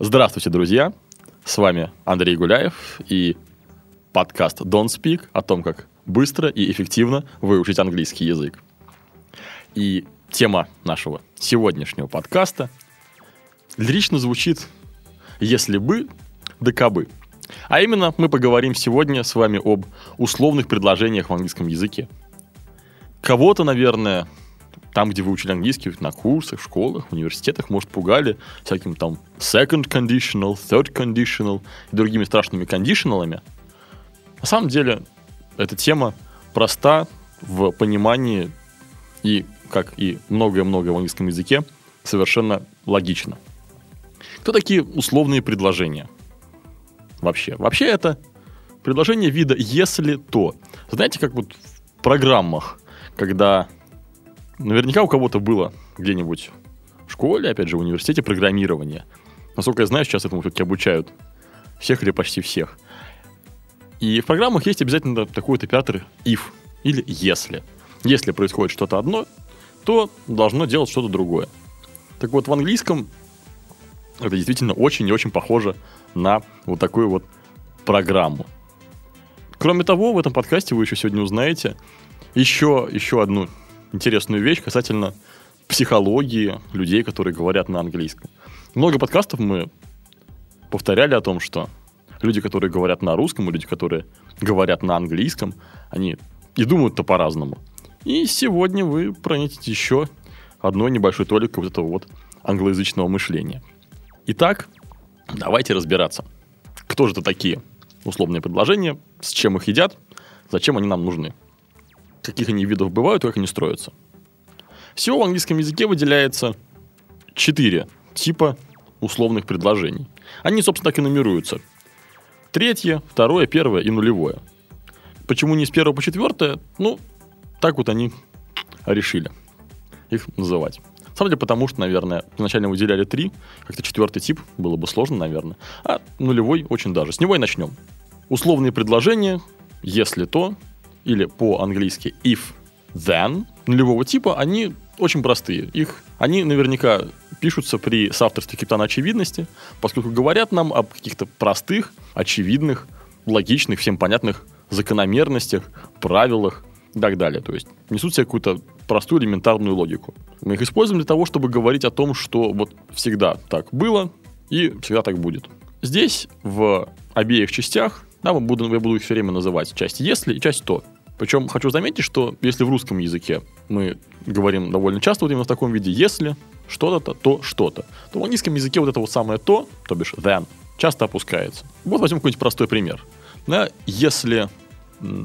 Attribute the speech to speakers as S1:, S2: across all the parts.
S1: Здравствуйте, друзья! С вами Андрей Гуляев и подкаст Don't Speak о том, как быстро и эффективно выучить английский язык. И тема нашего сегодняшнего подкаста лирично звучит «Если бы, да кабы». А именно мы поговорим сегодня с вами об условных предложениях в английском языке. Кого-то, наверное, там, где вы учили английский, на курсах, в школах, в университетах, может, пугали всяким там second conditional, third conditional и другими страшными кондишналами. На самом деле, эта тема проста в понимании и, как и многое-многое в английском языке, совершенно логично. Кто такие условные предложения? Вообще. Вообще это предложение вида «если то». Знаете, как вот в программах, когда Наверняка у кого-то было где-нибудь в школе, опять же, в университете программирование. Насколько я знаю, сейчас этому все-таки обучают всех или почти всех. И в программах есть обязательно такой вот оператор if или если. Если происходит что-то одно, то должно делать что-то другое. Так вот, в английском это действительно очень и очень похоже на вот такую вот программу. Кроме того, в этом подкасте вы еще сегодня узнаете еще, еще одну интересную вещь касательно психологии людей, которые говорят на английском. Много подкастов мы повторяли о том, что люди, которые говорят на русском, и люди, которые говорят на английском, они и думают-то по-разному. И сегодня вы проникнете еще одной небольшой толикой вот этого вот англоязычного мышления. Итак, давайте разбираться. Кто же это такие условные предложения, с чем их едят, зачем они нам нужны каких они видов бывают как они строятся. Всего в английском языке выделяется четыре типа условных предложений. Они, собственно, так и нумеруются. Третье, второе, первое и нулевое. Почему не с первого по четвертое? Ну, так вот они решили их называть. На самом деле, потому что, наверное, изначально выделяли три, как-то четвертый тип было бы сложно, наверное, а нулевой очень даже. С него и начнем. Условные предложения, если то, или по-английски if, then нулевого типа, они очень простые. Их, они наверняка пишутся при соавторстве капитана очевидности, поскольку говорят нам об каких-то простых, очевидных, логичных, всем понятных закономерностях, правилах и так далее. То есть несут себе какую-то простую элементарную логику. Мы их используем для того, чтобы говорить о том, что вот всегда так было и всегда так будет. Здесь в обеих частях, я буду, я буду их все время называть часть если и часть то. Причем хочу заметить, что если в русском языке мы говорим довольно часто вот именно в таком виде «если что-то, то что-то», то в английском языке вот это вот самое «то», то бишь «then», часто опускается. Вот возьмем какой-нибудь простой пример. Да, если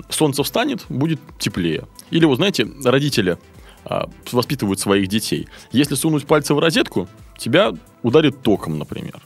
S1: солнце встанет, будет теплее. Или вот, знаете, родители а, воспитывают своих детей. Если сунуть пальцы в розетку, тебя ударит током, например.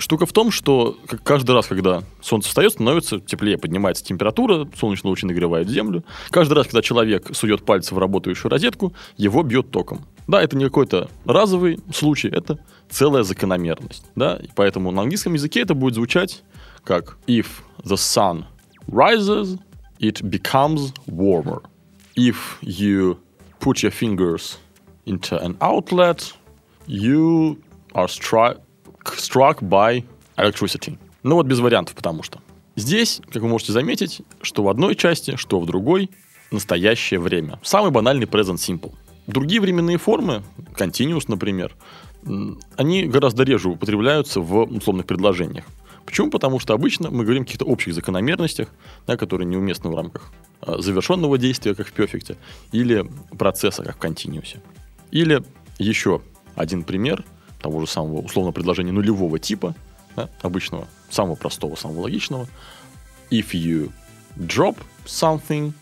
S1: Штука в том, что каждый раз, когда солнце встает, становится теплее, поднимается температура, солнечные лучи нагревают землю. Каждый раз, когда человек сует пальцы в работающую розетку, его бьет током. Да, это не какой-то разовый случай, это целая закономерность. Да? И поэтому на английском языке это будет звучать как if the sun rises, it becomes warmer. If you put your fingers into an outlet, you are struck struck by electricity. Ну вот без вариантов, потому что. Здесь, как вы можете заметить, что в одной части, что в другой, настоящее время. Самый банальный present simple. Другие временные формы, continuous, например, они гораздо реже употребляются в условных предложениях. Почему? Потому что обычно мы говорим о каких-то общих закономерностях, да, которые неуместны в рамках а, завершенного действия, как в перфекте, или процесса, как в континуусе. Или еще один пример – того же самого условно предложения нулевого типа, да, обычного, самого простого, самого логичного. If you drop something,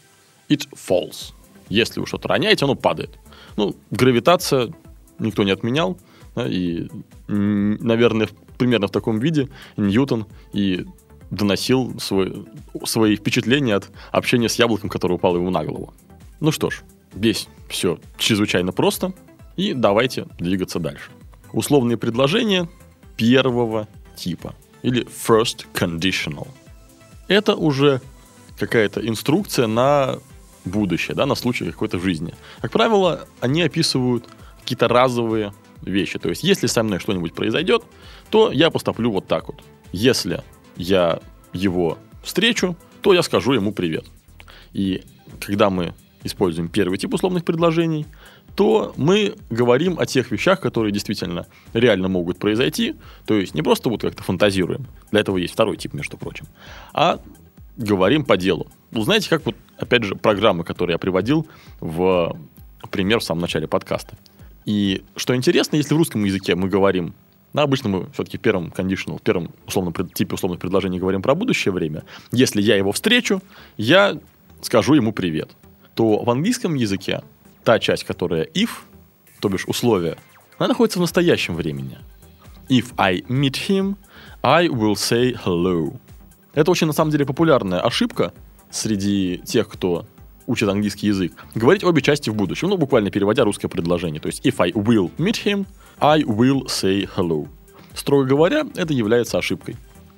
S1: it falls. Если вы что-то роняете, оно падает. Ну, гравитация никто не отменял. Да, и, наверное, примерно в таком виде Ньютон и доносил свой, свои впечатления от общения с яблоком, которое упало ему на голову. Ну что ж, здесь все чрезвычайно просто, и давайте двигаться дальше. Условные предложения первого типа, или first conditional. Это уже какая-то инструкция на будущее, да, на случай какой-то жизни. Как правило, они описывают какие-то разовые вещи. То есть, если со мной что-нибудь произойдет, то я поступлю вот так вот. Если я его встречу, то я скажу ему привет. И когда мы используем первый тип условных предложений, то мы говорим о тех вещах, которые действительно реально могут произойти. То есть не просто вот как-то фантазируем. Для этого есть второй тип, между прочим. А говорим по делу. Ну, знаете, как вот, опять же, программы, которые я приводил в пример в самом начале подкаста. И что интересно, если в русском языке мы говорим но обычно мы все-таки в первом conditional, в первом условном, типе условных предложений говорим про будущее время. Если я его встречу, я скажу ему привет. То в английском языке та часть, которая if, то бишь условие, она находится в настоящем времени. If I meet him, I will say hello. Это очень, на самом деле, популярная ошибка среди тех, кто учит английский язык. Говорить обе части в будущем, ну, буквально переводя русское предложение. То есть, if I will meet him, I will say hello. Строго говоря, это является ошибкой.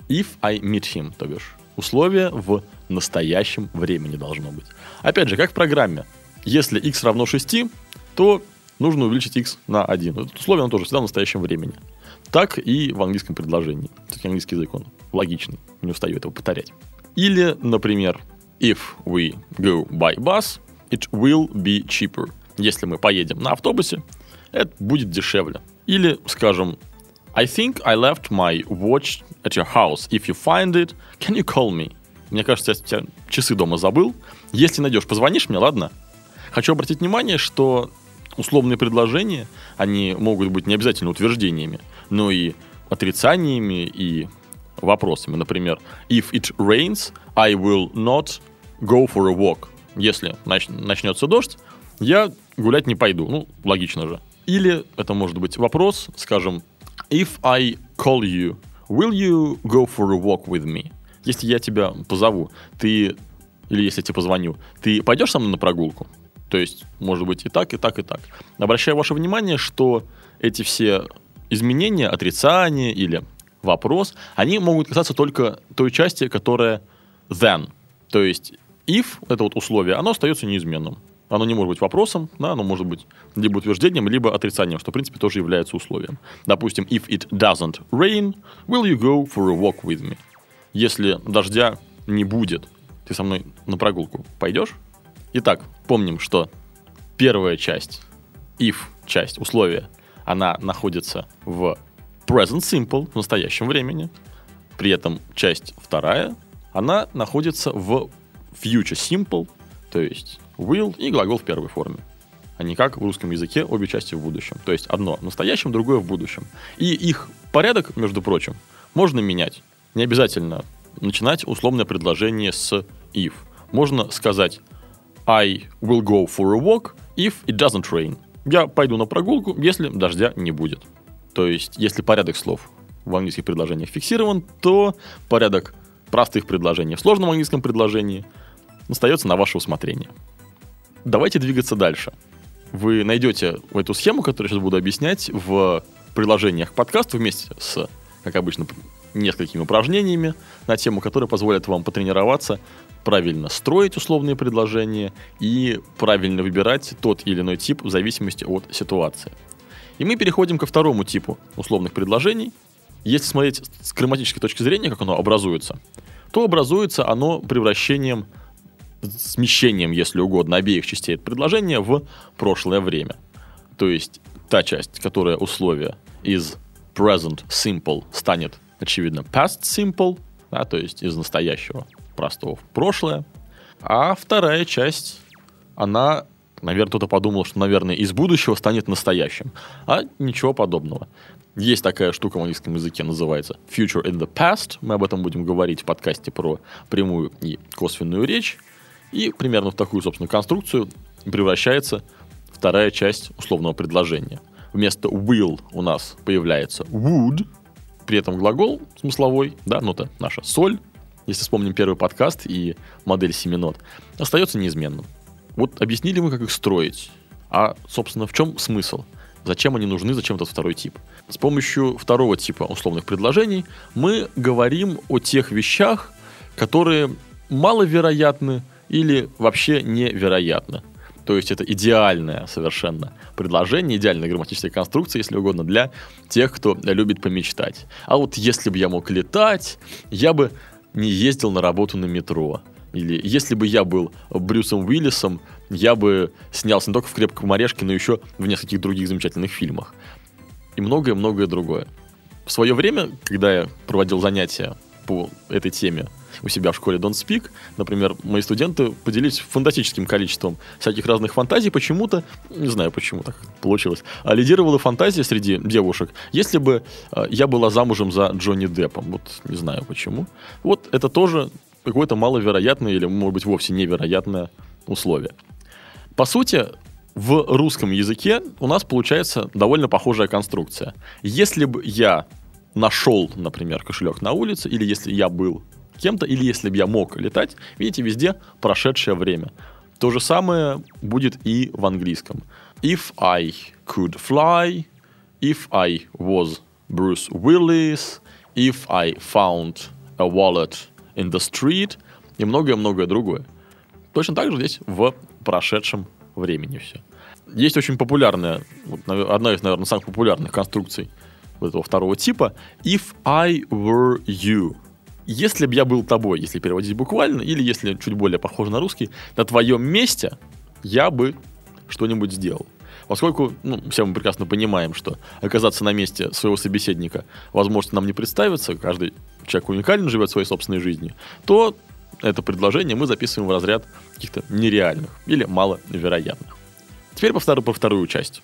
S1: If I meet him, то бишь. Условие в настоящем времени должно быть. Опять же, как в программе. Если x равно 6, то нужно увеличить x на 1. Это условие, оно тоже всегда в настоящем времени. Так и в английском предложении. Все-таки английский язык, он логичный. Не устаю этого повторять. Или, например, if we go by bus, it will be cheaper. Если мы поедем на автобусе, это будет дешевле. Или, скажем, I think I left my watch at your house. If you find it, can you call me? Мне кажется, я часы дома забыл. Если найдешь, позвонишь мне, ладно? Хочу обратить внимание, что условные предложения, они могут быть не обязательно утверждениями, но и отрицаниями и вопросами. Например, if it rains, I will not go for a walk. Если нач- начнется дождь, я гулять не пойду. Ну, логично же. Или это может быть вопрос, скажем, if I call you, will you go for a walk with me? Если я тебя позову, ты, или если я тебе позвоню, ты пойдешь со мной на прогулку? То есть, может быть, и так, и так, и так. Обращаю ваше внимание, что эти все изменения, отрицания или вопрос, они могут касаться только той части, которая then. То есть, if, это вот условие, оно остается неизменным. Оно не может быть вопросом, да, оно может быть либо утверждением, либо отрицанием, что, в принципе, тоже является условием. Допустим, if it doesn't rain, will you go for a walk with me? Если дождя не будет, ты со мной на прогулку пойдешь? Итак, помним, что первая часть, if часть, условие, она находится в present simple, в настоящем времени. При этом часть вторая, она находится в future simple, то есть will и глагол в первой форме. А не как в русском языке обе части в будущем. То есть одно в настоящем, другое в будущем. И их порядок, между прочим, можно менять. Не обязательно начинать условное предложение с if. Можно сказать I will go for a walk if it doesn't rain. Я пойду на прогулку, если дождя не будет. То есть, если порядок слов в английских предложениях фиксирован, то порядок простых предложений в сложном английском предложении остается на ваше усмотрение. Давайте двигаться дальше. Вы найдете эту схему, которую я сейчас буду объяснять, в приложениях подкаста вместе с, как обычно, несколькими упражнениями на тему, которые позволят вам потренироваться, правильно строить условные предложения и правильно выбирать тот или иной тип в зависимости от ситуации. И мы переходим ко второму типу условных предложений. Если смотреть с грамматической точки зрения, как оно образуется, то образуется оно превращением смещением, если угодно, обеих частей предложения в прошлое время. То есть та часть, которая условие из present simple станет, очевидно, past simple, да, то есть из настоящего простого в прошлое. А вторая часть, она, наверное, кто-то подумал, что, наверное, из будущего станет настоящим. А ничего подобного. Есть такая штука в английском языке, называется future in the past. Мы об этом будем говорить в подкасте про прямую и косвенную речь. И примерно в такую, собственно, конструкцию превращается вторая часть условного предложения. вместо will у нас появляется would, при этом глагол смысловой, да, ну это наша соль, если вспомним первый подкаст и модель семинот, остается неизменным. Вот объяснили мы, как их строить. А, собственно, в чем смысл? Зачем они нужны, зачем этот второй тип? С помощью второго типа условных предложений мы говорим о тех вещах, которые маловероятны или вообще невероятны. То есть это идеальное совершенно предложение, идеальная грамматическая конструкция, если угодно, для тех, кто любит помечтать. А вот если бы я мог летать, я бы не ездил на работу на метро. Или если бы я был Брюсом Уиллисом, я бы снялся не только в «Крепком орешке», но еще в нескольких других замечательных фильмах. И многое-многое другое. В свое время, когда я проводил занятия по этой теме у себя в школе Don't Speak, например, мои студенты поделились фантастическим количеством всяких разных фантазий. Почему-то, не знаю почему так получилось, а лидировала фантазия среди девушек, если бы э, я была замужем за Джонни Деппом. Вот не знаю почему. Вот это тоже какое-то маловероятное или, может быть, вовсе невероятное условие. По сути, в русском языке у нас получается довольно похожая конструкция. Если бы я нашел, например, кошелек на улице, или если я был кем-то, или если бы я мог летать, видите, везде прошедшее время. То же самое будет и в английском. If I could fly, if I was Bruce Willis, if I found a wallet in the street и многое-многое другое. Точно так же здесь в прошедшем времени все. Есть очень популярная, одна из, наверное, самых популярных конструкций вот этого второго типа «if I were you». Если бы я был тобой, если переводить буквально, или если чуть более похоже на русский, на твоем месте я бы что-нибудь сделал. Поскольку ну, все мы прекрасно понимаем, что оказаться на месте своего собеседника возможно нам не представится, каждый человек уникален, живет своей собственной жизнью, то это предложение мы записываем в разряд каких-то нереальных или маловероятных. Теперь по вторую, по вторую часть.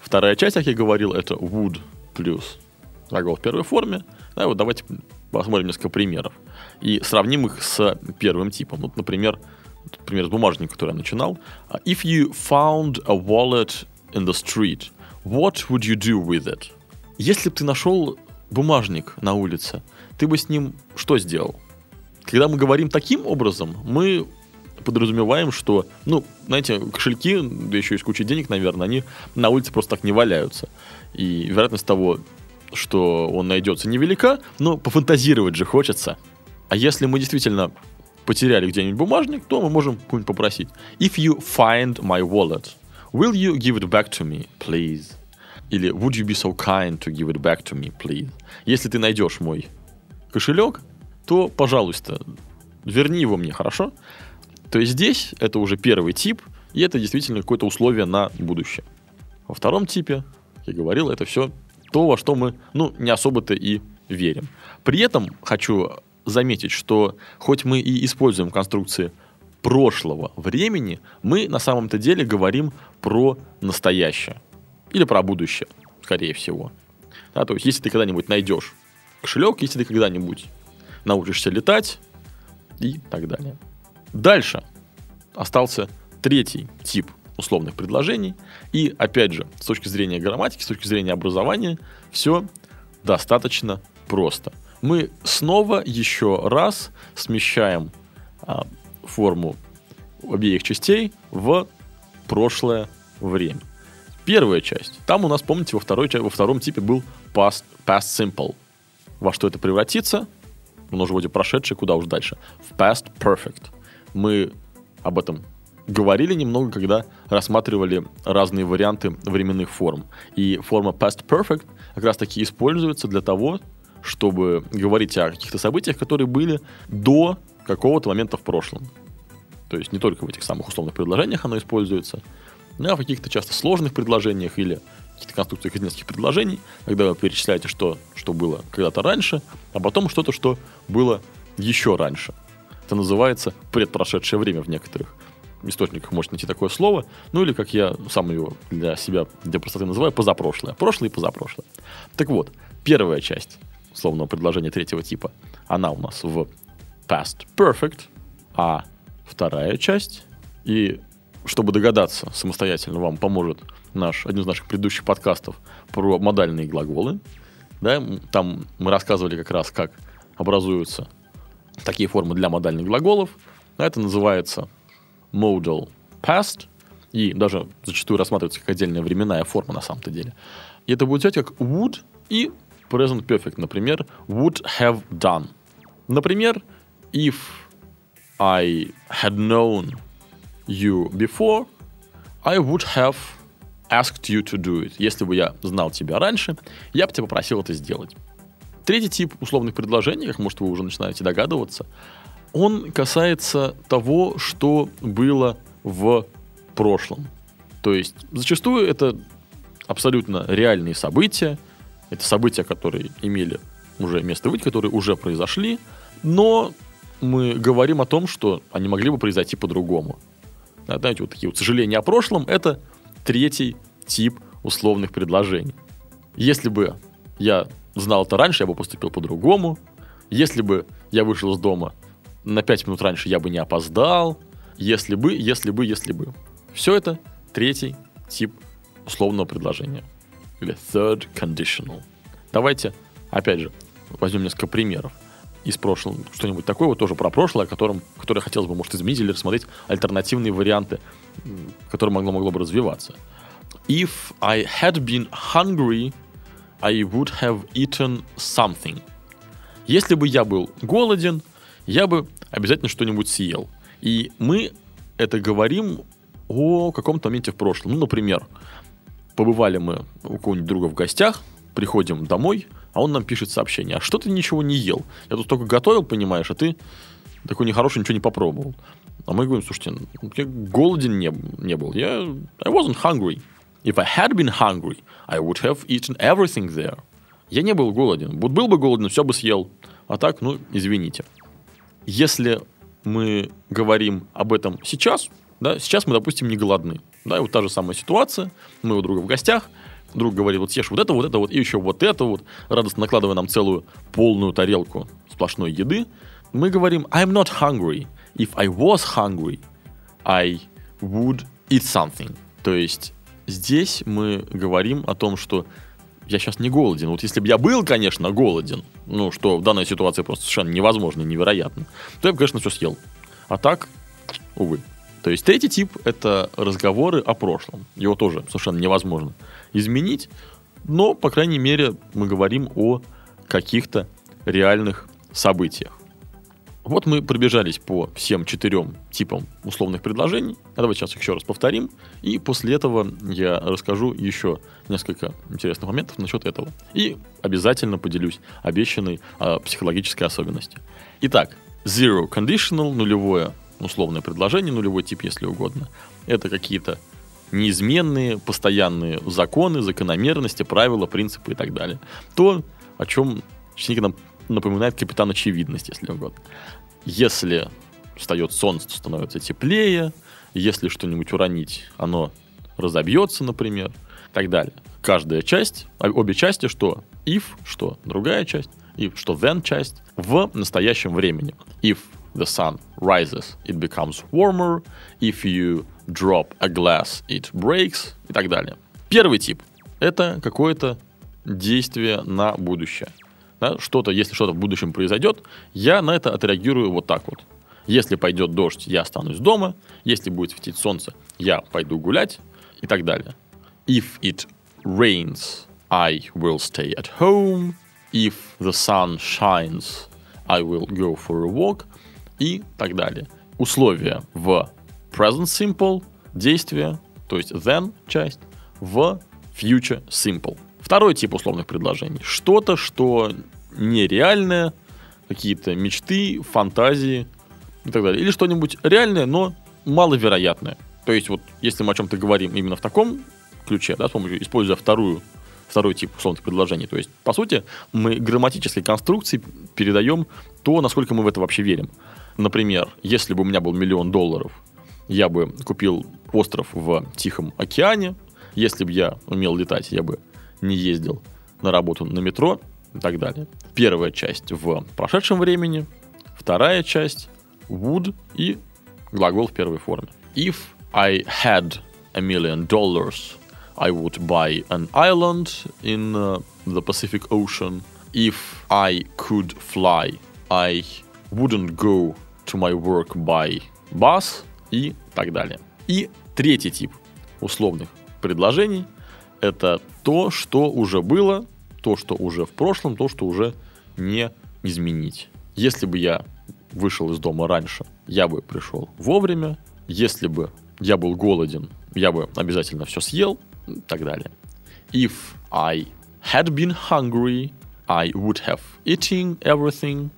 S1: Вторая часть, как я говорил, это would плюс глагол в первой форме. Да, вот давайте посмотрим несколько примеров. И сравним их с первым типом. Вот, например, пример с бумажником, который я начинал. If you found a wallet in the street, what would you do with it? Если бы ты нашел бумажник на улице, ты бы с ним что сделал? Когда мы говорим таким образом, мы подразумеваем, что, ну, знаете, кошельки, да еще и куча денег, наверное, они на улице просто так не валяются. И вероятность того, что он найдется, невелика, но пофантазировать же хочется. А если мы действительно потеряли где-нибудь бумажник, то мы можем кого-нибудь попросить. If you find my wallet, will you give it back to me, please? Или would you be so kind to give it back to me, please? Если ты найдешь мой кошелек, то, пожалуйста, верни его мне, хорошо? То есть здесь это уже первый тип, и это действительно какое-то условие на будущее. Во втором типе, я говорил, это все то, во что мы, ну, не особо-то и верим. При этом хочу заметить, что хоть мы и используем конструкции прошлого времени, мы на самом-то деле говорим про настоящее. Или про будущее, скорее всего. Да, то есть, если ты когда-нибудь найдешь кошелек, если ты когда-нибудь научишься летать и так далее. Дальше остался третий тип условных предложений. И, опять же, с точки зрения грамматики, с точки зрения образования, все достаточно просто. Мы снова еще раз смещаем а, форму обеих частей в прошлое время. Первая часть. Там у нас, помните, во, второй, во втором типе был past, past simple. Во что это превратится? Ну, уже вроде прошедший, куда уж дальше. В past perfect. Мы об этом говорили немного, когда рассматривали разные варианты временных форм. И форма past perfect как раз таки используется для того, чтобы говорить о каких-то событиях, которые были до какого-то момента в прошлом. То есть не только в этих самых условных предложениях оно используется, но и в каких-то часто сложных предложениях или каких-то конструкциях из нескольких предложений, когда вы перечисляете, что, что было когда-то раньше, а потом что-то, что было еще раньше. Это называется предпрошедшее время в некоторых источниках может найти такое слово, ну или, как я сам его для себя, для простоты называю, позапрошлое. Прошлое и позапрошлое. Так вот, первая часть словного предложения третьего типа, она у нас в past perfect, а вторая часть, и чтобы догадаться самостоятельно вам поможет наш, один из наших предыдущих подкастов про модальные глаголы. Да, там мы рассказывали как раз, как образуются такие формы для модальных глаголов. Это называется modal past, и даже зачастую рассматривается как отдельная временная форма на самом-то деле. И это будет звучать как would и present perfect. Например, would have done. Например, if I had known you before, I would have asked you to do it. Если бы я знал тебя раньше, я бы тебя попросил это сделать. Третий тип условных предложений, как может вы уже начинаете догадываться, он касается того, что было в прошлом. То есть зачастую это абсолютно реальные события, это события, которые имели уже место быть, которые уже произошли, но мы говорим о том, что они могли бы произойти по-другому. Да, знаете, вот такие вот сожаления о прошлом – это третий тип условных предложений. Если бы я знал это раньше, я бы поступил по-другому. Если бы я вышел из дома на 5 минут раньше, я бы не опоздал. Если бы, если бы, если бы. Все это третий тип условного предложения. Или third conditional. Давайте, опять же, возьмем несколько примеров из прошлого, что-нибудь такое, вот тоже про прошлое, о котором, которое хотелось бы, может, изменить или рассмотреть альтернативные варианты, которые могло, могло бы развиваться. If I had been hungry, I would have eaten something. Если бы я был голоден, я бы обязательно что-нибудь съел. И мы это говорим о каком-то моменте в прошлом. Ну, например, побывали мы у кого-нибудь друга в гостях, приходим домой, а он нам пишет сообщение. А что ты ничего не ел? Я тут только готовил, понимаешь, а ты такой нехороший, ничего не попробовал. А мы говорим, слушайте, ну, я голоден не, не был. Я I wasn't hungry. If I had been hungry, I would have eaten everything there. Я не был голоден. Вот был бы голоден, все бы съел. А так, ну, извините. Если мы говорим об этом сейчас, да, сейчас мы, допустим, не голодны. Да, и вот та же самая ситуация. Мы у друга в гостях. Друг говорит, вот съешь вот это, вот это, вот, и еще вот это вот, радостно накладывая нам целую полную тарелку сплошной еды. Мы говорим, I'm not hungry. If I was hungry, I would eat something. То есть здесь мы говорим о том, что я сейчас не голоден. Вот если бы я был, конечно, голоден, ну, что в данной ситуации просто совершенно невозможно и невероятно, то я бы, конечно, все съел. А так, увы. То есть третий тип – это разговоры о прошлом. Его тоже совершенно невозможно изменить, но, по крайней мере, мы говорим о каких-то реальных событиях. Вот мы пробежались по всем четырем типам условных предложений. А давайте сейчас их еще раз повторим. И после этого я расскажу еще несколько интересных моментов насчет этого. И обязательно поделюсь обещанной а, психологической особенности. Итак, zero conditional, нулевое условное предложение, нулевой тип, если угодно. Это какие-то неизменные, постоянные законы, закономерности, правила, принципы и так далее. То, о чем ученик нам напоминает капитан очевидность, если угодно. Если встает солнце, то становится теплее. Если что-нибудь уронить, оно разобьется, например, и так далее. Каждая часть, обе части, что if, что другая часть, и что then часть, в настоящем времени. If the sun rises, it becomes warmer. If you drop a glass, it breaks и так далее. Первый тип – это какое-то действие на будущее. Да, что-то, если что-то в будущем произойдет, я на это отреагирую вот так вот. Если пойдет дождь, я останусь дома. Если будет светить солнце, я пойду гулять и так далее. If it rains, I will stay at home. If the sun shines, I will go for a walk и так далее. Условия в present simple, действие, то есть then часть, в future simple. Второй тип условных предложений. Что-то, что нереальное, какие-то мечты, фантазии и так далее. Или что-нибудь реальное, но маловероятное. То есть вот если мы о чем-то говорим именно в таком ключе, да, с помощью, используя вторую, второй тип условных предложений, то есть, по сути, мы грамматической конструкции передаем то, насколько мы в это вообще верим. Например, если бы у меня был миллион долларов, я бы купил остров в Тихом океане. Если бы я умел летать, я бы не ездил на работу на метро и так далее. Первая часть в прошедшем времени, вторая часть would и глагол в первой форме. If I had a million dollars, I would buy an island in uh, the Pacific Ocean. If I could fly, I wouldn't go to my work by bus и так далее. И третий тип условных предложений – это то, что уже было, то, что уже в прошлом, то, что уже не изменить. Если бы я вышел из дома раньше, я бы пришел вовремя. Если бы я был голоден, я бы обязательно все съел и так далее. If I had been hungry, I would have eaten everything.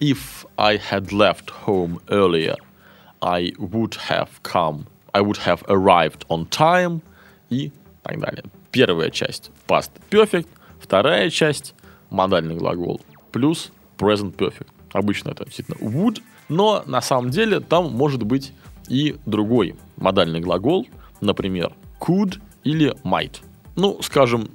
S1: If I had left home earlier, I would have come, I would have arrived on time и так далее. Первая часть past perfect, вторая часть модальный глагол плюс present perfect. Обычно это действительно would, но на самом деле там может быть и другой модальный глагол, например, could или might. Ну, скажем,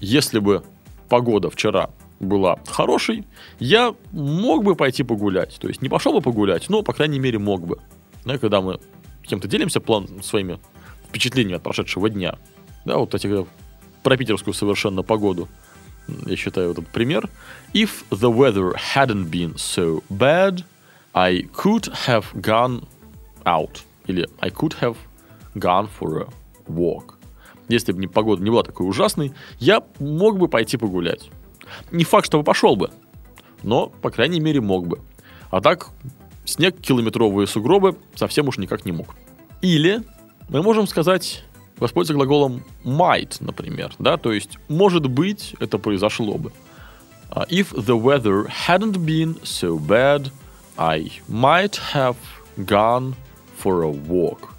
S1: если бы погода вчера была хорошей, я мог бы пойти погулять. То есть не пошел бы погулять, но, по крайней мере, мог бы. Да, когда мы кем-то делимся план своими впечатлениями от прошедшего дня, да, вот эти про питерскую совершенно погоду, я считаю, этот пример. If the weather hadn't been so bad, I could have gone out. Или I could have gone for a walk. Если бы не погода не была такой ужасной, я мог бы пойти погулять. Не факт, что пошел бы, но, по крайней мере, мог бы. А так, снег, километровые сугробы совсем уж никак не мог. Или мы можем сказать, воспользоваться глаголом might, например, да, то есть, может быть, это произошло бы. Uh, if the weather hadn't been so bad, I might have gone for a walk.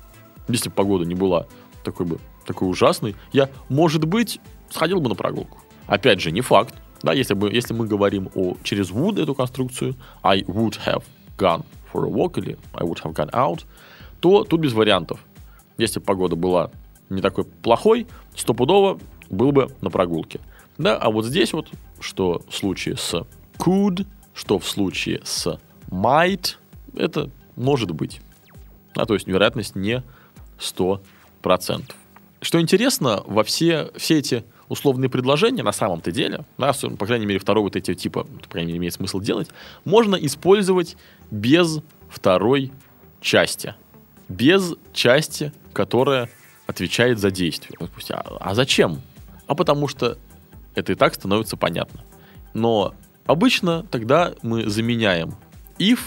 S1: Если бы погода не была такой бы такой ужасной, я, может быть, сходил бы на прогулку. Опять же, не факт. Да, если, бы, если мы говорим о через would эту конструкцию, I would have gone for a walk или I would have gone out, то тут без вариантов. Если погода была не такой плохой, стопудово был бы на прогулке. Да, а вот здесь вот, что в случае с could, что в случае с might, это может быть. А, то есть вероятность не 100%. Что интересно, во все, все эти условные предложения на самом-то деле, да, по крайней мере, второго вот эти типа, по крайней мере, имеет смысл делать, можно использовать без второй части. Без части, которая отвечает за действие. А, а зачем? А потому что это и так становится понятно. Но обычно тогда мы заменяем if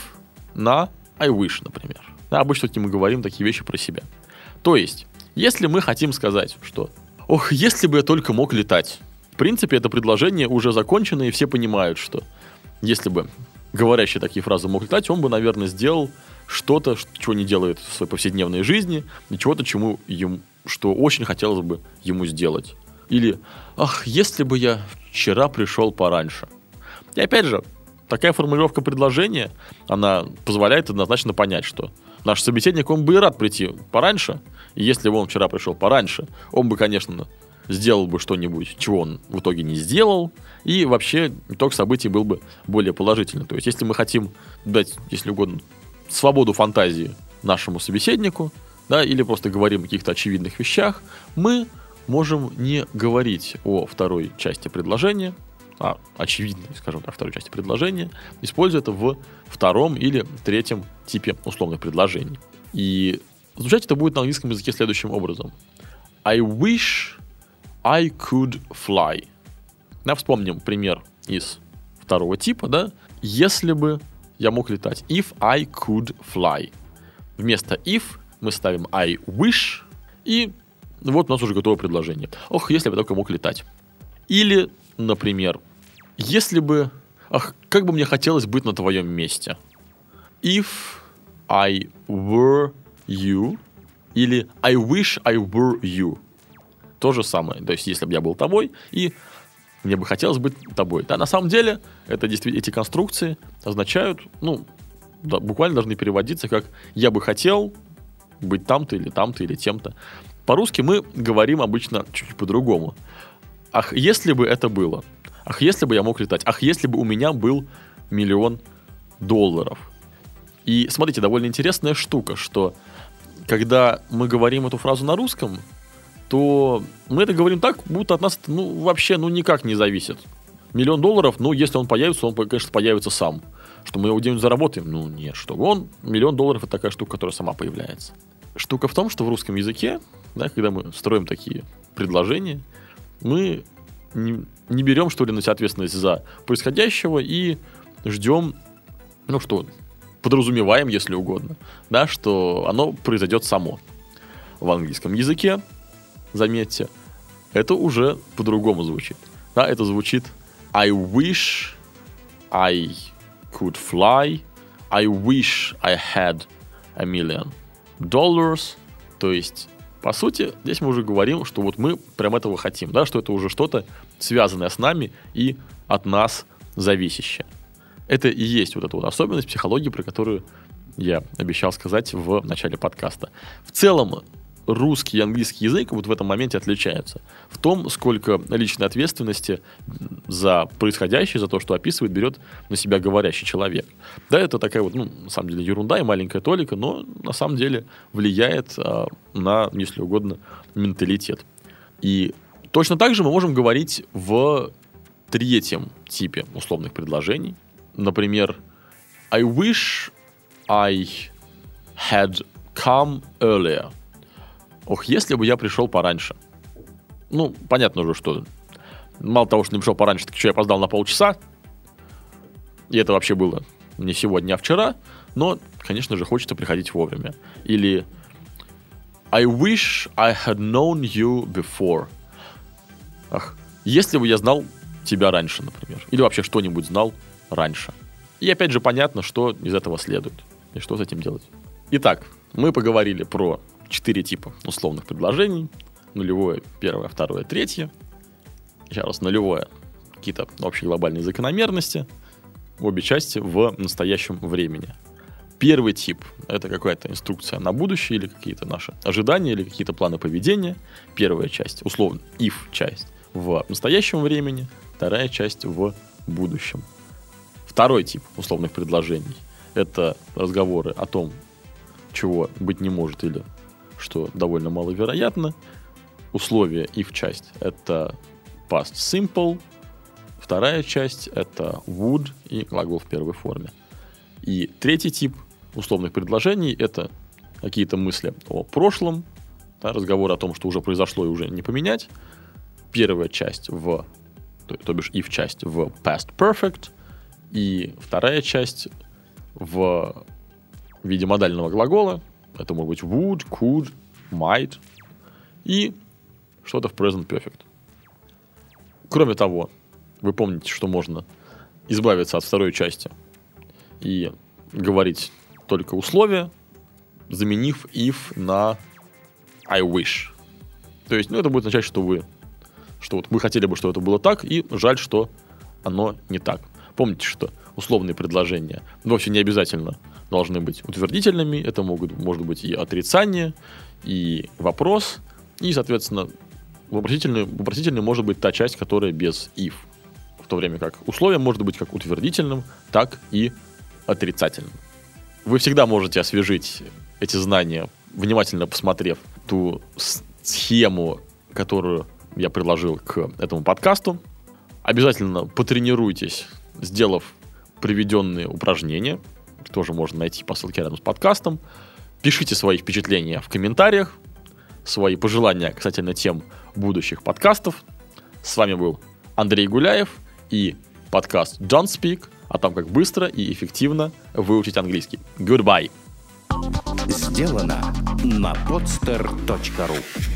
S1: на I wish, например. Да, обычно мы говорим такие вещи про себя. То есть, если мы хотим сказать, что «Ох, если бы я только мог летать», в принципе, это предложение уже закончено, и все понимают, что если бы говорящий такие фразы мог летать, он бы, наверное, сделал что-то, чего не делает в своей повседневной жизни, и чего-то, чему ему, что очень хотелось бы ему сделать. Или «Ах, если бы я вчера пришел пораньше». И опять же, такая формулировка предложения, она позволяет однозначно понять, что наш собеседник, он бы и рад прийти пораньше, и если бы он вчера пришел пораньше, он бы, конечно, сделал бы что-нибудь, чего он в итоге не сделал, и вообще итог событий был бы более положительный. То есть, если мы хотим дать, если угодно, свободу фантазии нашему собеседнику, да, или просто говорим о каких-то очевидных вещах, мы можем не говорить о второй части предложения, а, очевидной, скажем так, второй части предложения, используя это в втором или третьем типе условных предложений. И звучать это будет на английском языке следующим образом. I wish I could fly. Да, вспомним пример из второго типа, да? Если бы я мог летать. If I could fly. Вместо if мы ставим I wish, и вот у нас уже готовое предложение. Ох, если бы только мог летать. Или, например, если бы... Ах, как бы мне хотелось быть на твоем месте. If I were you. Или I wish I were you. То же самое. То есть, если бы я был тобой, и мне бы хотелось быть тобой. Да, на самом деле, это действительно, эти конструкции означают, ну, да, буквально должны переводиться как «я бы хотел быть там-то или там-то или тем-то». По-русски мы говорим обычно чуть-чуть по-другому. Ах, если бы это было. Ах, если бы я мог летать. Ах, если бы у меня был миллион долларов. И смотрите, довольно интересная штука, что когда мы говорим эту фразу на русском, то мы это говорим так, будто от нас ну, вообще ну, никак не зависит. Миллион долларов, ну, если он появится, он, конечно, появится сам. Что мы его где-нибудь заработаем? Ну, нет, что он, миллион долларов – это такая штука, которая сама появляется. Штука в том, что в русском языке, да, когда мы строим такие предложения, мы не, не берем, что ли, на себя ответственность за происходящего и ждем, ну что, подразумеваем, если угодно, да, что оно произойдет само. В английском языке, заметьте, это уже по-другому звучит. Да, это звучит I wish I could fly. I wish I had a million dollars. То есть, по сути, здесь мы уже говорим, что вот мы прям этого хотим, да, что это уже что-то связанное с нами и от нас зависящее. Это и есть вот эта вот особенность психологии, про которую я обещал сказать в начале подкаста. В целом, русский и английский язык вот в этом моменте отличаются. В том, сколько личной ответственности за происходящее, за то, что описывает, берет на себя говорящий человек. Да, это такая вот, ну, на самом деле, ерунда и маленькая толика, но на самом деле влияет а, на, если угодно, менталитет. И точно так же мы можем говорить в третьем типе условных предложений. Например, I wish I had come earlier – Ох, если бы я пришел пораньше. Ну, понятно уже, что мало того, что не пришел пораньше, так еще я опоздал на полчаса. И это вообще было не сегодня, а вчера. Но, конечно же, хочется приходить вовремя. Или I wish I had known you before. Ах, если бы я знал тебя раньше, например. Или вообще что-нибудь знал раньше. И опять же понятно, что из этого следует. И что с этим делать. Итак, мы поговорили про четыре типа условных предложений. Нулевое, первое, второе, третье. Еще раз, нулевое. Какие-то общие глобальные закономерности. Обе части в настоящем времени. Первый тип — это какая-то инструкция на будущее или какие-то наши ожидания или какие-то планы поведения. Первая часть, условно, if часть в настоящем времени, вторая часть в будущем. Второй тип условных предложений — это разговоры о том, чего быть не может или что довольно маловероятно. Условие их часть — это past simple, вторая часть — это would и глагол в первой форме. И третий тип условных предложений — это какие-то мысли о прошлом, да, разговор о том, что уже произошло и уже не поменять. Первая часть в, то, то бишь if часть в past perfect, и вторая часть в виде модального глагола, это может быть would, could, might и что-то в present perfect. Кроме того, вы помните, что можно избавиться от второй части и говорить только условия, заменив if на I wish. То есть, ну, это будет означать, что вы, что вот вы хотели бы, что это было так, и жаль, что оно не так. Помните, что условные предложения вовсе не обязательно должны быть утвердительными, это могут, может быть и отрицание, и вопрос, и, соответственно, вопросительный, вопросительный может быть та часть, которая без if, в то время как условие может быть как утвердительным, так и отрицательным. Вы всегда можете освежить эти знания, внимательно посмотрев ту схему, которую я предложил к этому подкасту. Обязательно потренируйтесь, сделав приведенные упражнения – тоже можно найти по ссылке рядом с подкастом. Пишите свои впечатления в комментариях, свои пожелания касательно тем будущих подкастов. С вами был Андрей Гуляев и подкаст Don't Speak о том, как быстро и эффективно выучить английский. Goodbye!
S2: Сделано на podster.ru